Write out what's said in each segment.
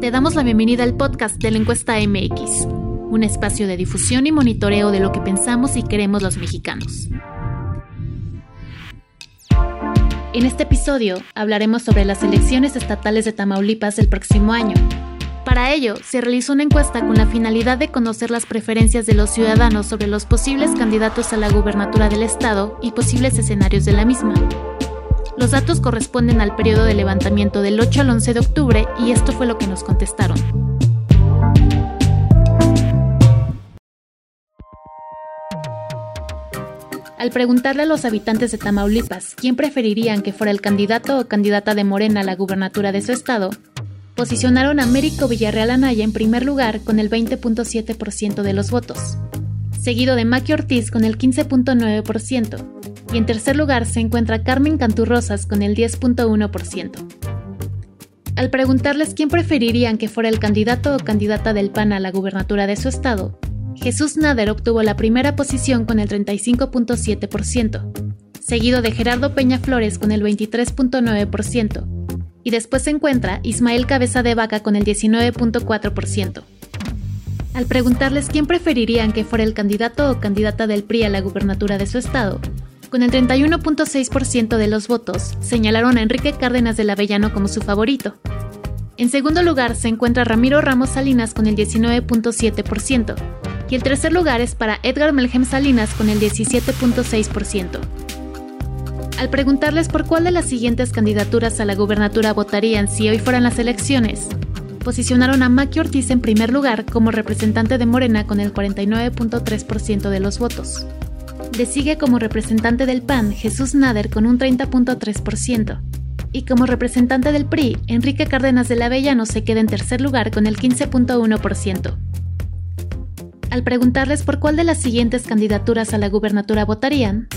Te damos la bienvenida al podcast de la encuesta MX, un espacio de difusión y monitoreo de lo que pensamos y queremos los mexicanos. En este episodio hablaremos sobre las elecciones estatales de Tamaulipas del próximo año. Para ello, se realizó una encuesta con la finalidad de conocer las preferencias de los ciudadanos sobre los posibles candidatos a la gubernatura del estado y posibles escenarios de la misma. Los datos corresponden al periodo de levantamiento del 8 al 11 de octubre y esto fue lo que nos contestaron. Al preguntarle a los habitantes de Tamaulipas quién preferirían que fuera el candidato o candidata de Morena a la gubernatura de su estado, posicionaron a Américo Villarreal Anaya en primer lugar con el 20.7% de los votos, seguido de Maki Ortiz con el 15.9%, y en tercer lugar se encuentra Carmen Canturrosas con el 10.1%. Al preguntarles quién preferirían que fuera el candidato o candidata del PAN a la gubernatura de su estado, Jesús Nader obtuvo la primera posición con el 35.7%, seguido de Gerardo Peña Flores con el 23.9%, y después se encuentra Ismael Cabeza de Vaca con el 19.4%. Al preguntarles quién preferirían que fuera el candidato o candidata del PRI a la gubernatura de su estado, con el 31.6% de los votos, señalaron a Enrique Cárdenas del Avellano como su favorito. En segundo lugar se encuentra Ramiro Ramos Salinas con el 19.7%, y el tercer lugar es para Edgar Melhem Salinas con el 17.6%. Al preguntarles por cuál de las siguientes candidaturas a la gubernatura votarían si hoy fueran las elecciones, posicionaron a Maki Ortiz en primer lugar como representante de Morena con el 49.3% de los votos. Le sigue como representante del PAN Jesús Nader con un 30.3%. Y como representante del PRI, Enrique Cárdenas de la Avellano se queda en tercer lugar con el 15.1%. Al preguntarles por cuál de las siguientes candidaturas a la gubernatura votarían,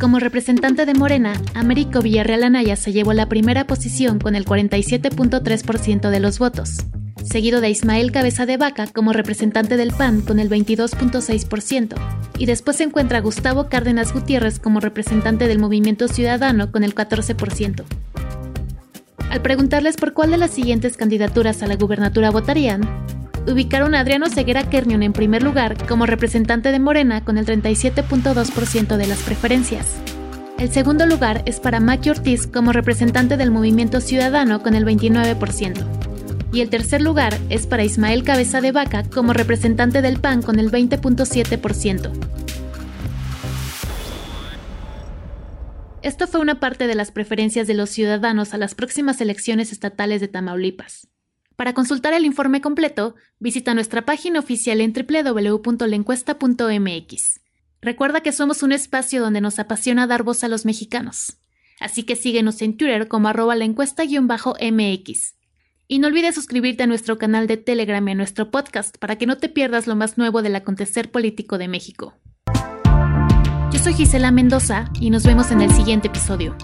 como representante de Morena, Américo Villarreal Anaya se llevó la primera posición con el 47.3% de los votos seguido de Ismael Cabeza de Vaca como representante del PAN con el 22.6%, y después se encuentra Gustavo Cárdenas Gutiérrez como representante del Movimiento Ciudadano con el 14%. Al preguntarles por cuál de las siguientes candidaturas a la gubernatura votarían, ubicaron a Adriano Ceguera Kernion en primer lugar como representante de Morena con el 37.2% de las preferencias. El segundo lugar es para Maki Ortiz como representante del Movimiento Ciudadano con el 29% y el tercer lugar es para Ismael Cabeza de Vaca como representante del PAN con el 20.7%. Esto fue una parte de las preferencias de los ciudadanos a las próximas elecciones estatales de Tamaulipas. Para consultar el informe completo, visita nuestra página oficial en www.lencuesta.mx. Recuerda que somos un espacio donde nos apasiona dar voz a los mexicanos. Así que síguenos en Twitter como arroba la encuesta-mx. Y no olvides suscribirte a nuestro canal de Telegram y a nuestro podcast para que no te pierdas lo más nuevo del acontecer político de México. Yo soy Gisela Mendoza y nos vemos en el siguiente episodio.